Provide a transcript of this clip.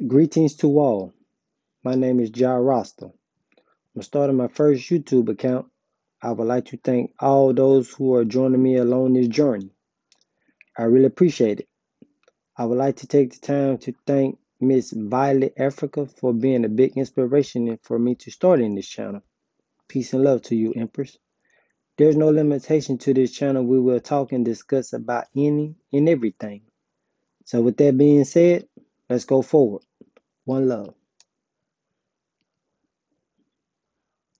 Greetings to all. My name is Ja Rasta. I'm starting my first YouTube account. I would like to thank all those who are joining me along this journey. I really appreciate it. I would like to take the time to thank Miss Violet Africa for being a big inspiration for me to start in this channel. Peace and love to you, Empress. There's no limitation to this channel. We will talk and discuss about any and everything. So with that being said, let's go forward. One love.